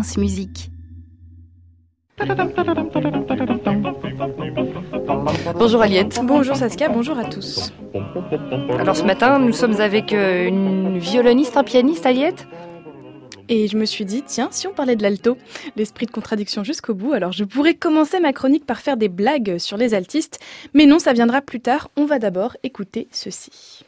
France Musique. Bonjour Aliette. Bonjour Saskia, bonjour à tous. Alors ce matin, nous sommes avec euh, une violoniste, un pianiste, Aliette et je me suis dit, tiens, si on parlait de l'alto, l'esprit de contradiction jusqu'au bout, alors je pourrais commencer ma chronique par faire des blagues sur les altistes, mais non, ça viendra plus tard, on va d'abord écouter ceci.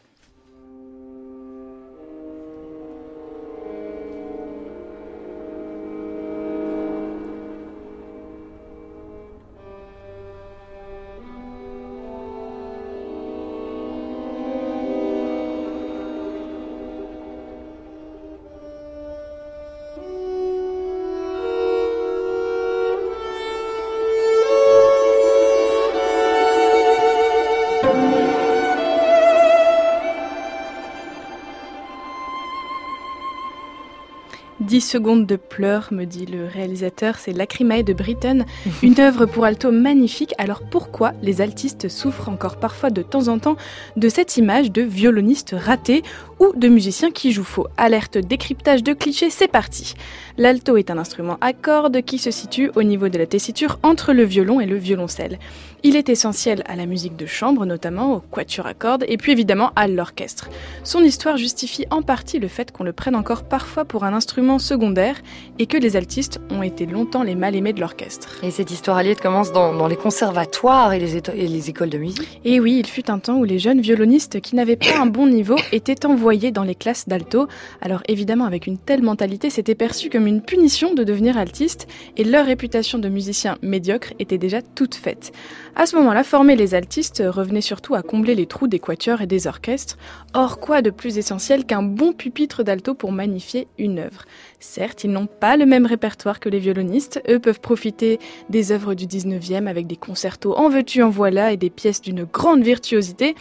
Secondes de pleurs, me dit le réalisateur, c'est Lacrimae de Britten, une œuvre pour alto magnifique. Alors pourquoi les altistes souffrent encore parfois de temps en temps de cette image de violoniste raté ou de musicien qui joue faux? Alerte décryptage de clichés, c'est parti. L'alto est un instrument à cordes qui se situe au niveau de la tessiture entre le violon et le violoncelle. Il est essentiel à la musique de chambre, notamment au quatuor à cordes, et puis évidemment à l'orchestre. Son histoire justifie en partie le fait qu'on le prenne encore parfois pour un instrument secondaire et que les altistes ont été longtemps les mal-aimés de l'orchestre. Et cette histoire alliée commence dans, les conservatoires et les, et les écoles de musique? Et oui, il fut un temps où les jeunes violonistes qui n'avaient pas un bon niveau étaient envoyés dans les classes d'alto. Alors évidemment, avec une telle mentalité, c'était perçu comme une punition de devenir altiste et leur réputation de musiciens médiocres était déjà toute faite. À ce moment-là, former les altistes revenait surtout à combler les trous des quatuors et des orchestres. Or, quoi de plus essentiel qu'un bon pupitre d'alto pour magnifier une œuvre? Certes, ils n'ont pas le même répertoire que les violonistes. Eux peuvent profiter des œuvres du 19e avec des concertos en veux-tu, en voilà et des pièces d'une grande virtuosité.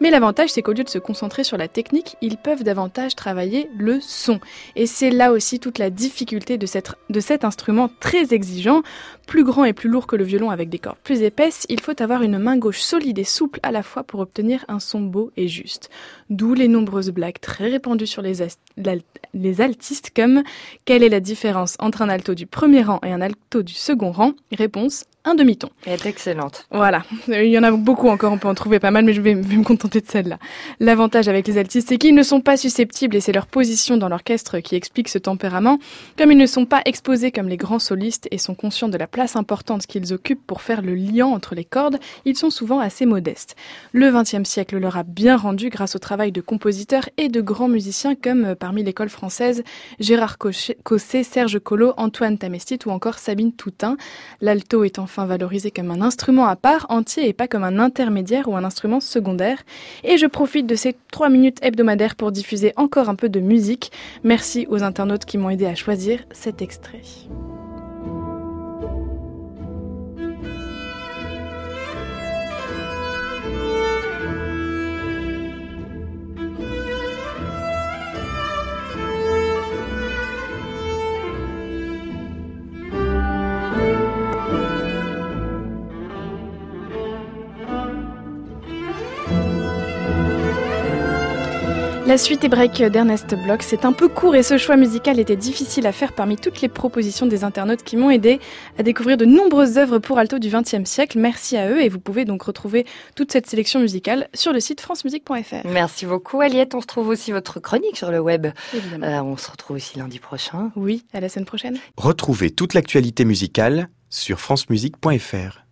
Mais l'avantage, c'est qu'au lieu de se concentrer sur la technique, ils peuvent davantage travailler le son. Et c'est là aussi toute la difficulté de, cet instrument très exigeant. Plus grand et plus lourd que le violon avec des cordes plus épaisses, il faut avoir une main gauche solide et souple à la fois pour obtenir un son beau et juste. D'où les nombreuses blagues très répandues sur les, les altistes comme quelle est la différence entre un alto du premier rang et un alto du second rang? Réponse un demi-ton. Elle est excellente. Voilà. Il y en a beaucoup encore, on peut en trouver pas mal, mais je vais, me contenter de celle-là. L'avantage avec les altistes, c'est qu'ils ne sont pas susceptibles, et c'est leur position dans l'orchestre qui explique ce tempérament. Comme ils ne sont pas exposés comme les grands solistes et sont conscients de la place importante qu'ils occupent pour faire le lien entre les cordes, ils sont souvent assez modestes. Le XXe siècle leur a bien rendu grâce au travail de compositeurs et de grands musiciens comme euh, parmi l'école française Gérard Cossé, Serge Collot, Antoine Tamestit ou encore Sabine Toutain. L'alto est valorisé comme un instrument à part entier et pas comme un intermédiaire ou un instrument secondaire. Et je profite de ces trois minutes hebdomadaires pour diffuser encore un peu de musique. Merci aux internautes qui m'ont aidé à choisir cet extrait. La suite et break d'Ernest Bloch, c'est un peu court et ce choix musical était difficile à faire parmi toutes les propositions des internautes qui m'ont aidé à découvrir de nombreuses œuvres pour alto du XXe siècle. Merci à eux et vous pouvez donc retrouver toute cette sélection musicale sur le site francemusique.fr. Merci beaucoup Aliette, on se trouve aussi votre chronique sur le web. Euh, on se retrouve aussi lundi prochain. Oui, à la semaine prochaine. Retrouvez toute l'actualité musicale sur francemusique.fr.